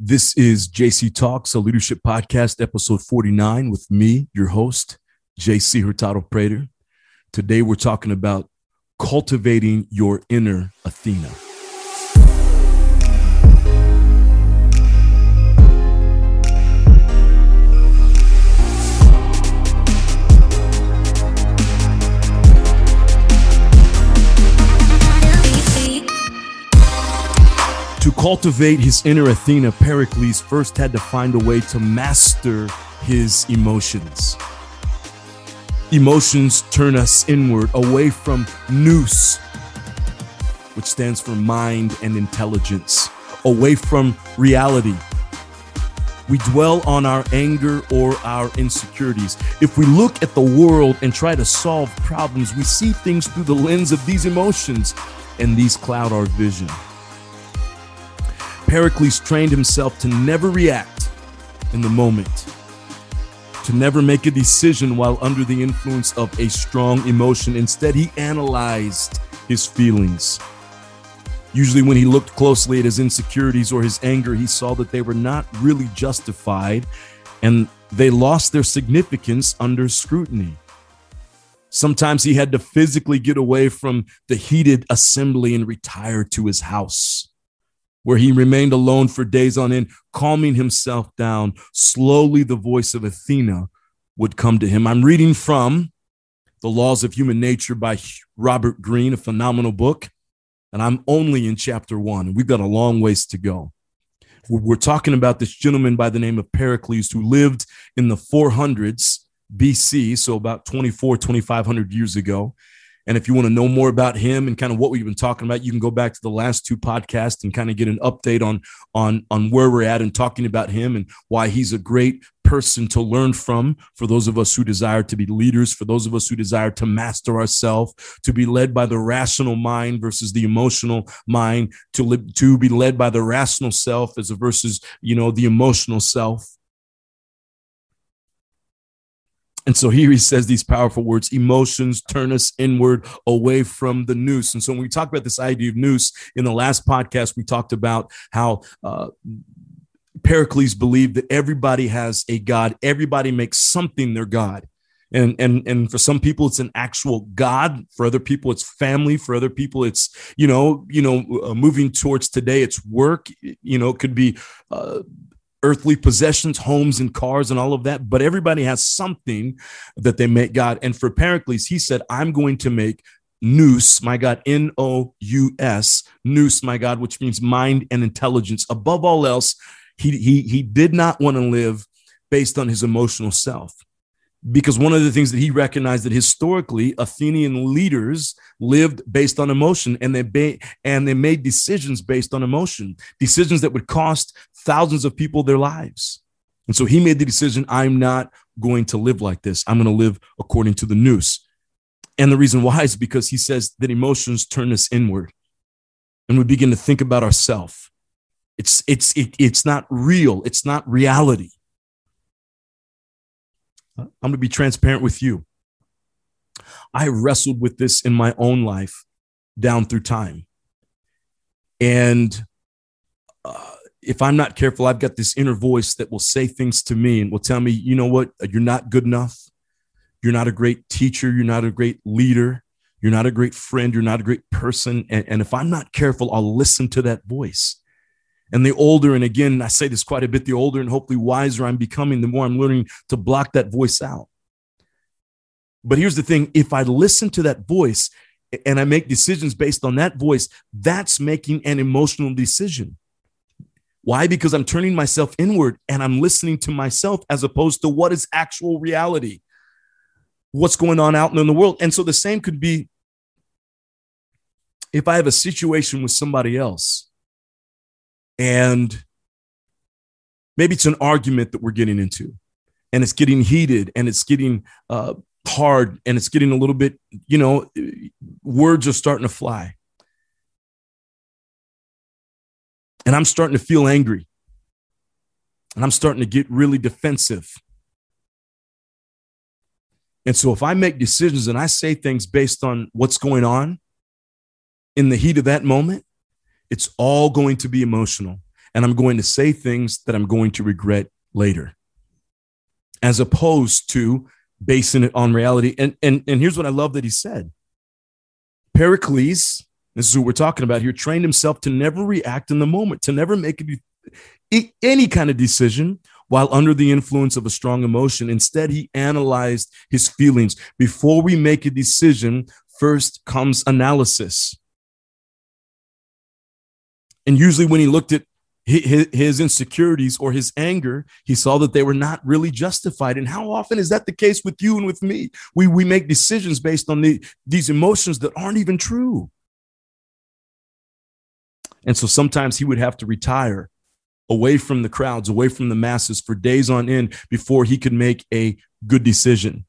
This is JC Talks, a leadership podcast, episode 49, with me, your host, JC Hurtado Prater. Today, we're talking about cultivating your inner Athena. To cultivate his inner Athena, Pericles first had to find a way to master his emotions. Emotions turn us inward, away from nous, which stands for mind and intelligence, away from reality. We dwell on our anger or our insecurities. If we look at the world and try to solve problems, we see things through the lens of these emotions, and these cloud our vision. Pericles trained himself to never react in the moment, to never make a decision while under the influence of a strong emotion. Instead, he analyzed his feelings. Usually, when he looked closely at his insecurities or his anger, he saw that they were not really justified and they lost their significance under scrutiny. Sometimes he had to physically get away from the heated assembly and retire to his house where he remained alone for days on end, calming himself down. Slowly, the voice of Athena would come to him. I'm reading from The Laws of Human Nature by Robert Greene, a phenomenal book. And I'm only in chapter one, we've got a long ways to go. We're talking about this gentleman by the name of Pericles who lived in the 400s BC, so about 24, 2500 years ago. And if you want to know more about him and kind of what we've been talking about, you can go back to the last two podcasts and kind of get an update on on on where we're at and talking about him and why he's a great person to learn from for those of us who desire to be leaders, for those of us who desire to master ourselves, to be led by the rational mind versus the emotional mind, to live, to be led by the rational self as versus, you know, the emotional self. And so here he says these powerful words emotions turn us inward away from the nous. And so when we talk about this idea of nous in the last podcast, we talked about how uh, Pericles believed that everybody has a God, everybody makes something their God. And, and and for some people it's an actual god for other people it's family for other people it's you know you know uh, moving towards today it's work you know it could be uh, earthly possessions, homes and cars and all of that, but everybody has something that they make God. And for Pericles, he said, I'm going to make nous, my God, N O U S, nous, my God, which means mind and intelligence. Above all else, he, he, he did not want to live based on his emotional self because one of the things that he recognized that historically Athenian leaders lived based on emotion and they ba- and they made decisions based on emotion, decisions that would cost thousands of people their lives. And so he made the decision I'm not going to live like this. I'm going to live according to the nous. And the reason why is because he says that emotions turn us inward and we begin to think about ourselves. It's it's it, it's not real. It's not reality. I'm going to be transparent with you. I wrestled with this in my own life down through time. And uh, if I'm not careful, I've got this inner voice that will say things to me and will tell me, you know what, you're not good enough. You're not a great teacher. You're not a great leader. You're not a great friend. You're not a great person. And, and if I'm not careful, I'll listen to that voice. And the older, and again, I say this quite a bit, the older and hopefully wiser I'm becoming, the more I'm learning to block that voice out. But here's the thing if I listen to that voice and I make decisions based on that voice, that's making an emotional decision. Why? Because I'm turning myself inward and I'm listening to myself as opposed to what is actual reality, what's going on out in the world. And so the same could be if I have a situation with somebody else and maybe it's an argument that we're getting into and it's getting heated and it's getting uh, hard and it's getting a little bit, you know, words are starting to fly. And I'm starting to feel angry. And I'm starting to get really defensive. And so if I make decisions and I say things based on what's going on in the heat of that moment, it's all going to be emotional. and I'm going to say things that I'm going to regret later, as opposed to basing it on reality. And, and, and here's what I love that he said Pericles, this is what we're talking about here, trained himself to never react in the moment, to never make any kind of decision while under the influence of a strong emotion. Instead, he analyzed his feelings. Before we make a decision, first comes analysis. And usually, when he looked at his insecurities or his anger, he saw that they were not really justified. And how often is that the case with you and with me? We, we make decisions based on the, these emotions that aren't even true. And so sometimes he would have to retire away from the crowds, away from the masses for days on end before he could make a good decision.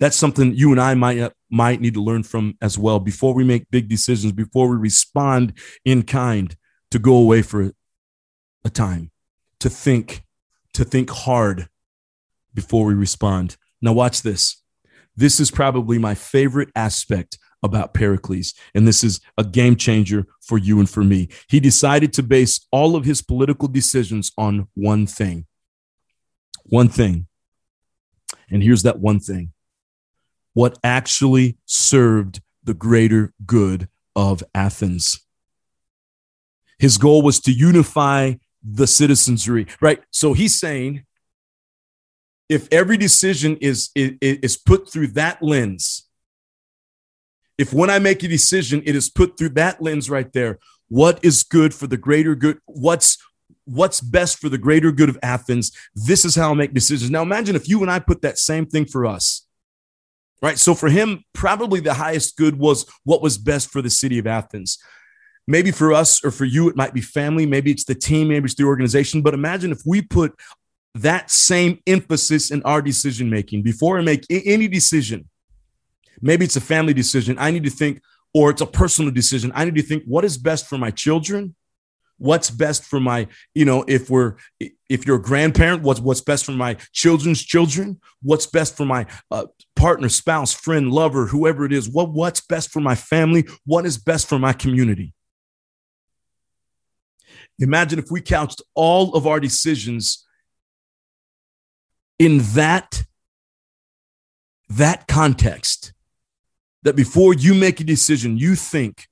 That's something you and I might uh, might need to learn from as well before we make big decisions, before we respond in kind, to go away for a time, to think, to think hard before we respond. Now, watch this. This is probably my favorite aspect about Pericles, and this is a game changer for you and for me. He decided to base all of his political decisions on one thing. One thing. And here's that one thing what actually served the greater good of Athens. His goal was to unify the citizenry, right? So he's saying if every decision is, is, is put through that lens, if when I make a decision, it is put through that lens right there, what is good for the greater good? What's what's best for the greater good of Athens? This is how I make decisions. Now imagine if you and I put that same thing for us. Right? So for him, probably the highest good was what was best for the city of Athens. Maybe for us or for you, it might be family. Maybe it's the team. Maybe it's the organization. But imagine if we put that same emphasis in our decision making before I make any decision Maybe it's a family decision. I need to think, or it's a personal decision. I need to think what is best for my children. What's best for my, you know, if we're, if you're a grandparent, what's what's best for my children's children? What's best for my uh, partner, spouse, friend, lover, whoever it is? What what's best for my family? What is best for my community? Imagine if we couched all of our decisions in that that context that before you make a decision, you think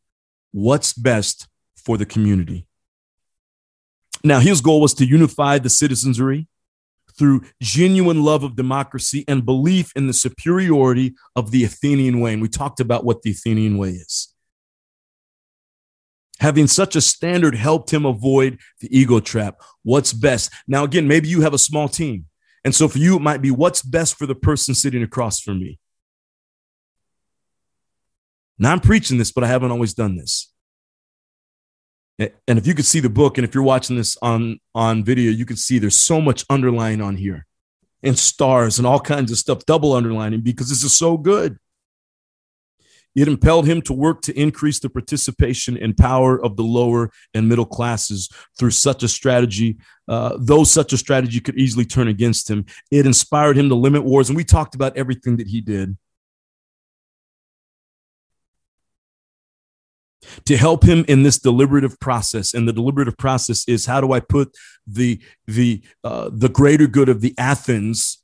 what's best for the community. Now, his goal was to unify the citizenry through genuine love of democracy and belief in the superiority of the Athenian way. And we talked about what the Athenian way is. Having such a standard helped him avoid the ego trap. What's best? Now, again, maybe you have a small team. And so for you, it might be what's best for the person sitting across from me. Now I'm preaching this, but I haven't always done this. And if you could see the book, and if you're watching this on on video, you can see there's so much underlining on here, and stars and all kinds of stuff, double underlining because this is so good. It impelled him to work to increase the participation and power of the lower and middle classes through such a strategy. Uh, though such a strategy could easily turn against him, it inspired him to limit wars. And we talked about everything that he did. To help him in this deliberative process. And the deliberative process is how do I put the the uh, the greater good of the Athens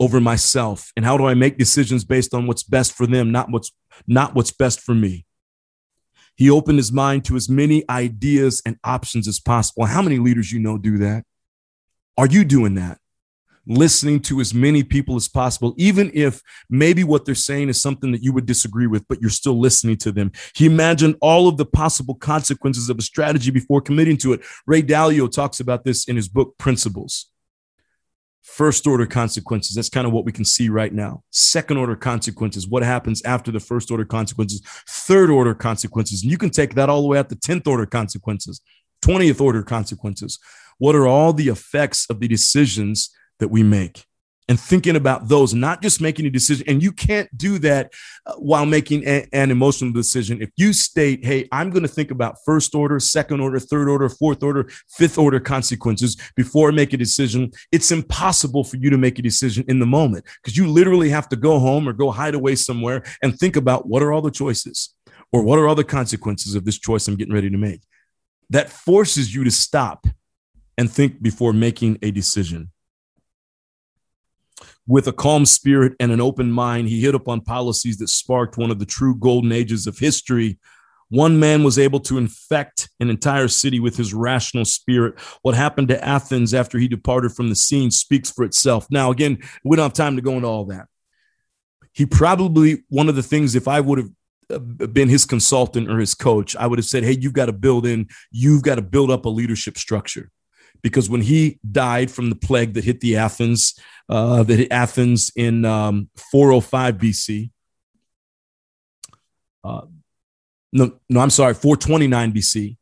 over myself, and how do I make decisions based on what's best for them, not what's not what's best for me. He opened his mind to as many ideas and options as possible. How many leaders you know do that? Are you doing that? Listening to as many people as possible, even if maybe what they're saying is something that you would disagree with, but you're still listening to them. He imagined all of the possible consequences of a strategy before committing to it. Ray Dalio talks about this in his book, Principles. First order consequences. That's kind of what we can see right now. Second order consequences. What happens after the first order consequences? Third order consequences. And you can take that all the way out to 10th order consequences, 20th order consequences. What are all the effects of the decisions that we make and thinking about those, not just making a decision. And you can't do that uh, while making a, an emotional decision. If you state, hey, I'm going to think about first order, second order, third order, fourth order, fifth order consequences before I make a decision, it's impossible for you to make a decision in the moment because you literally have to go home or go hide away somewhere and think about what are all the choices. Or what are all the consequences of this choice I'm getting ready to make? That forces you to stop and think before making a decision. With a calm spirit and an open mind, he hit upon policies that sparked one of the true golden ages of history. One man was able to infect an entire city with his rational spirit. What happened to Athens after he departed from the scene speaks for itself. Now, again, we don't have time to go into all that. He probably, one of the things, if I would have uh, been his consultant or his coach, I would have said, Hey, you've got to build in, you've got to build up a leadership structure because when he died from the plague that hit the Athens, uh, that hit Athens in um, 405 BC. Uh, no, no, I'm sorry, 429 BC.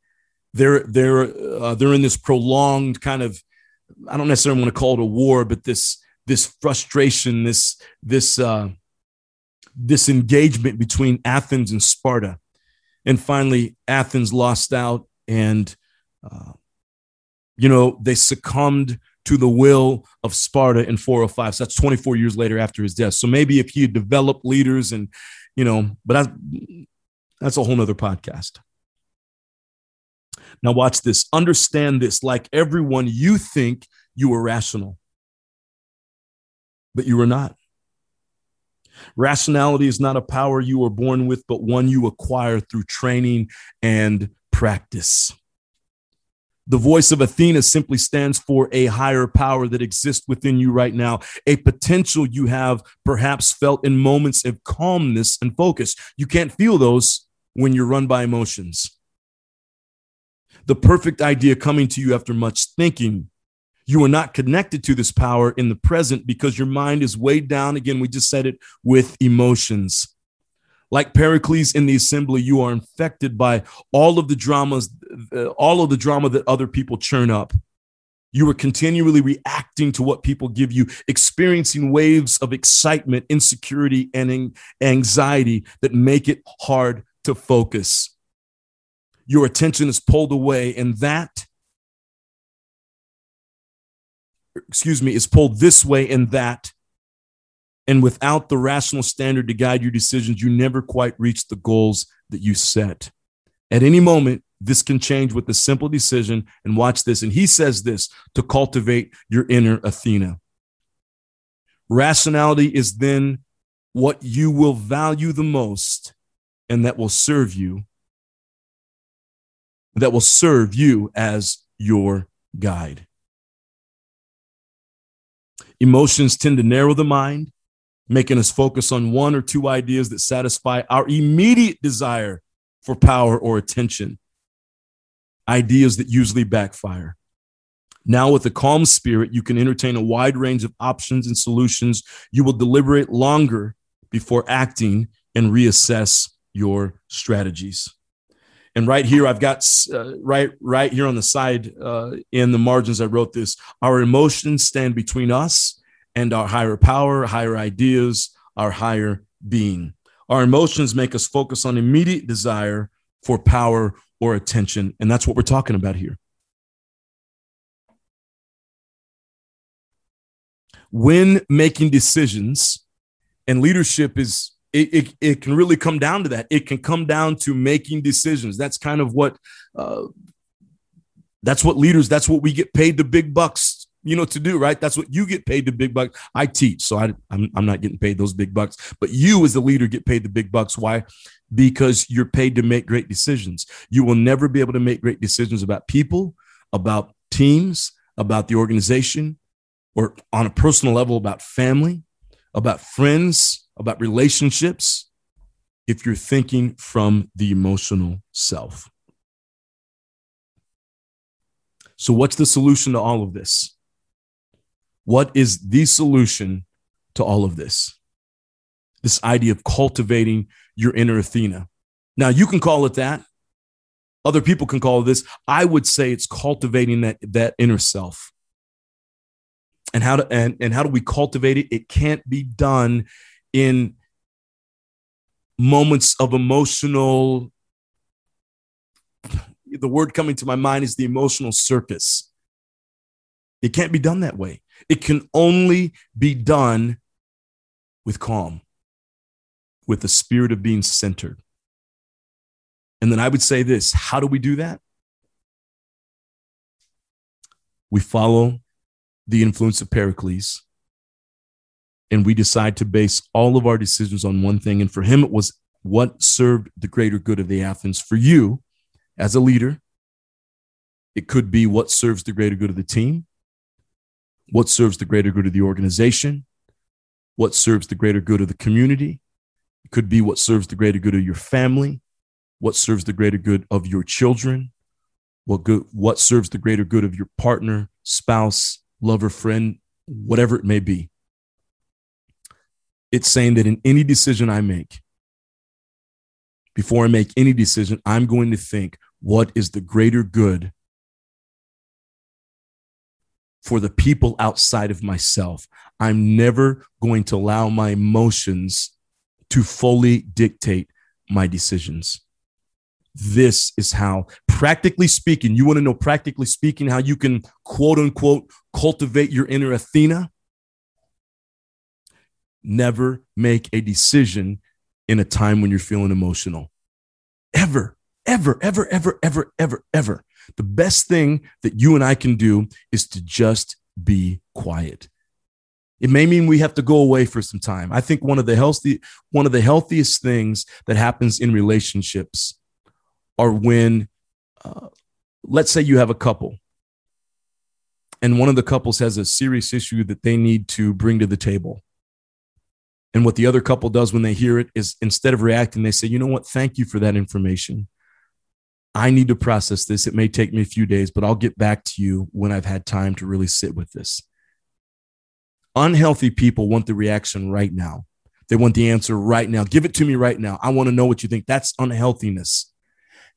They're they're uh, they're in this prolonged kind of, I don't necessarily want to call it a war, but this this frustration, this this uh, this engagement between Athens and Sparta, and finally Athens lost out and uh, you know, they succumbed to the will of Sparta in 405. So that's 24 years later after his death. So maybe if he had developed leaders and, you know, but that's, that's a whole nother podcast. Now, watch this. Understand this. Like everyone, you think you are rational, but you are not. Rationality is not a power you are born with, but one you acquire through training and practice. The voice of Athena simply stands for a higher power that exists within you right now, a potential you have perhaps felt in moments of calmness and focus. You can't feel those when you're run by emotions. The perfect idea coming to you after much thinking. You are not connected to this power in the present because your mind is weighed down. Again, we just said it with emotions. Like Pericles in the assembly, you are infected by all of the dramas, uh, all of the drama that other people churn up. You are continually reacting to what people give you, experiencing waves of excitement, insecurity, and anxiety that make it hard to focus. Your attention is pulled away, and that, excuse me, is pulled this way and that and without the rational standard to guide your decisions, you never quite reach the goals that you set. At any moment, this can change with a simple decision. And watch this. And he says this to cultivate your inner Athena. Rationality is then what you will value the most and that will serve you, that will serve you as your guide. Emotions tend to narrow the mind making us focus on one or two ideas that satisfy our immediate desire for power or attention, ideas that usually backfire. Now, with a calm spirit, you can entertain a wide range of options and solutions. You will deliberate longer before acting and reassess your strategies. And right here, I've got uh, right right here on the side uh, in the margins. I wrote this: Our emotions stand between us and our higher power, higher ideas, our higher being. Our emotions make us focus on immediate desire for power or attention. And that's what we're talking about here. When making decisions, and leadership is, it, it, it, can really come down to that. It can come down to making decisions. That's kind of what, uh, that's what leaders, that's what we get paid the big bucks you know, to do, right? That's what you get paid the big bucks. I teach, so I, I'm, I'm not getting paid those big bucks, but you as the leader get paid the big bucks. Why? Because you're paid to make great decisions. You will never be able to make great decisions about people, about teams, about the organization, or on a personal level about family, about friends, about relationships, if you're thinking from the emotional self. So, what's the solution to all of this? What is the solution to all of this? This idea of cultivating your inner Athena. Now, you can call it that. Other people can call it this. I would say it's cultivating that, that inner self. And how to and, and how do we cultivate it? It can't be done in moments of emotional the word coming to my mind is the emotional circus. It can't be done that way. It can only be done with calm, with the spirit of being centered. And then I would say this how do we do that? We follow the influence of Pericles and we decide to base all of our decisions on one thing. And for him, it was what served the greater good of the Athens. For you, as a leader, it could be what serves the greater good of the team, what serves the greater good of the organization, what serves the greater good of the community. It could be what serves the greater good of your family, what serves the greater good of your children, what good what serves the greater good of your partner, spouse, lover, friend, whatever it may be. It's saying that in any decision I make, before I make any decision, I'm going to think what is the greater good for the people outside of myself. I'm never going to allow my emotions to fully dictate my decisions. This is how, practically speaking, you want to know, practically speaking, how you can quote unquote cultivate your inner Athena? Never make a decision in a time when you're feeling emotional. Ever, ever, ever, ever, ever, ever, ever. The best thing that you and I can do is to just be quiet. It may mean we have to go away for some time. I think one of the healthy one of the healthiest things that happens in relationships are when uh, let's say you have a couple and one of the couples has a serious issue that they need to bring to the table. And what the other couple does when they hear it is instead of reacting, they say, you know what? Thank you for that information. I need to process this. It may take me a few days, but I'll get back to you when I've had time to really sit with this. Unhealthy people want the reaction right now. They want the answer right now. Give it to me right now. I want to know what you think. That's unhealthiness.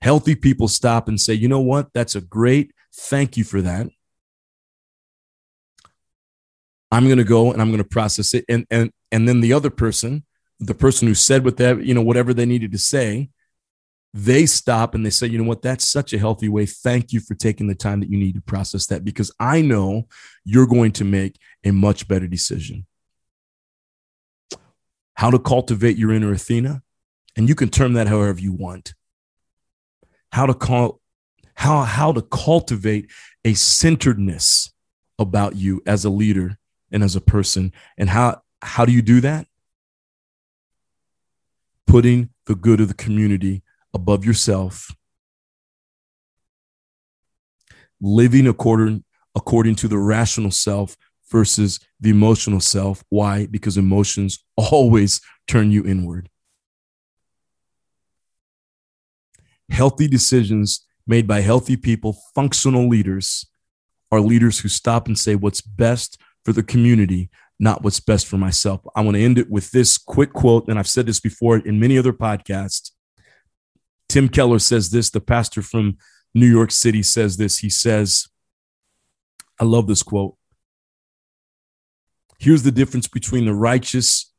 Healthy people stop and say, you know what? That's a great thank you for that. I'm going to go and I'm going to process it. And, and, and then the other person, the person who said what that, you know, whatever they needed to say, they stop and they say, you know what, that's such a healthy way. Thank you for taking the time that you need to process that because I know you're going to make a much better decision. How to cultivate your inner Athena, and you can term that however you want. How to call how how to cultivate a centeredness about you as a leader and as a person and how how do you do that putting the good of the community above yourself, living according, according to the rational self versus the emotional self. Why? Because emotions always turn you inward. Healthy decisions made by healthy people, functional leaders, are leaders who stop and say what's best for the community, not what's best for myself. I want to end it with this quick quote, and I've said this before in many other podcasts. Tim Keller says this, the pastor from New York City says this. He says, I love this quote. Here's the difference between the righteous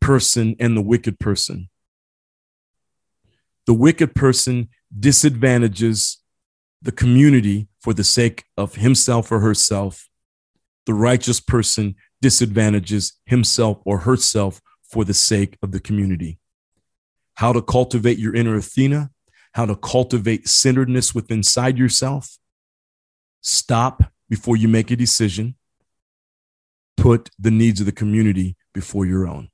person and the wicked person. The wicked person disadvantages the community for the sake of himself or herself. The righteous person disadvantages himself or herself for the sake of the community how to cultivate your inner Athena, how to cultivate centeredness within inside yourself. Stop before you make a decision. Put the needs of the community before your own.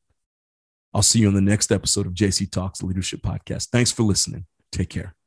I'll see you on the next episode of JC Talks Leadership Podcast. Thanks for listening. Take care.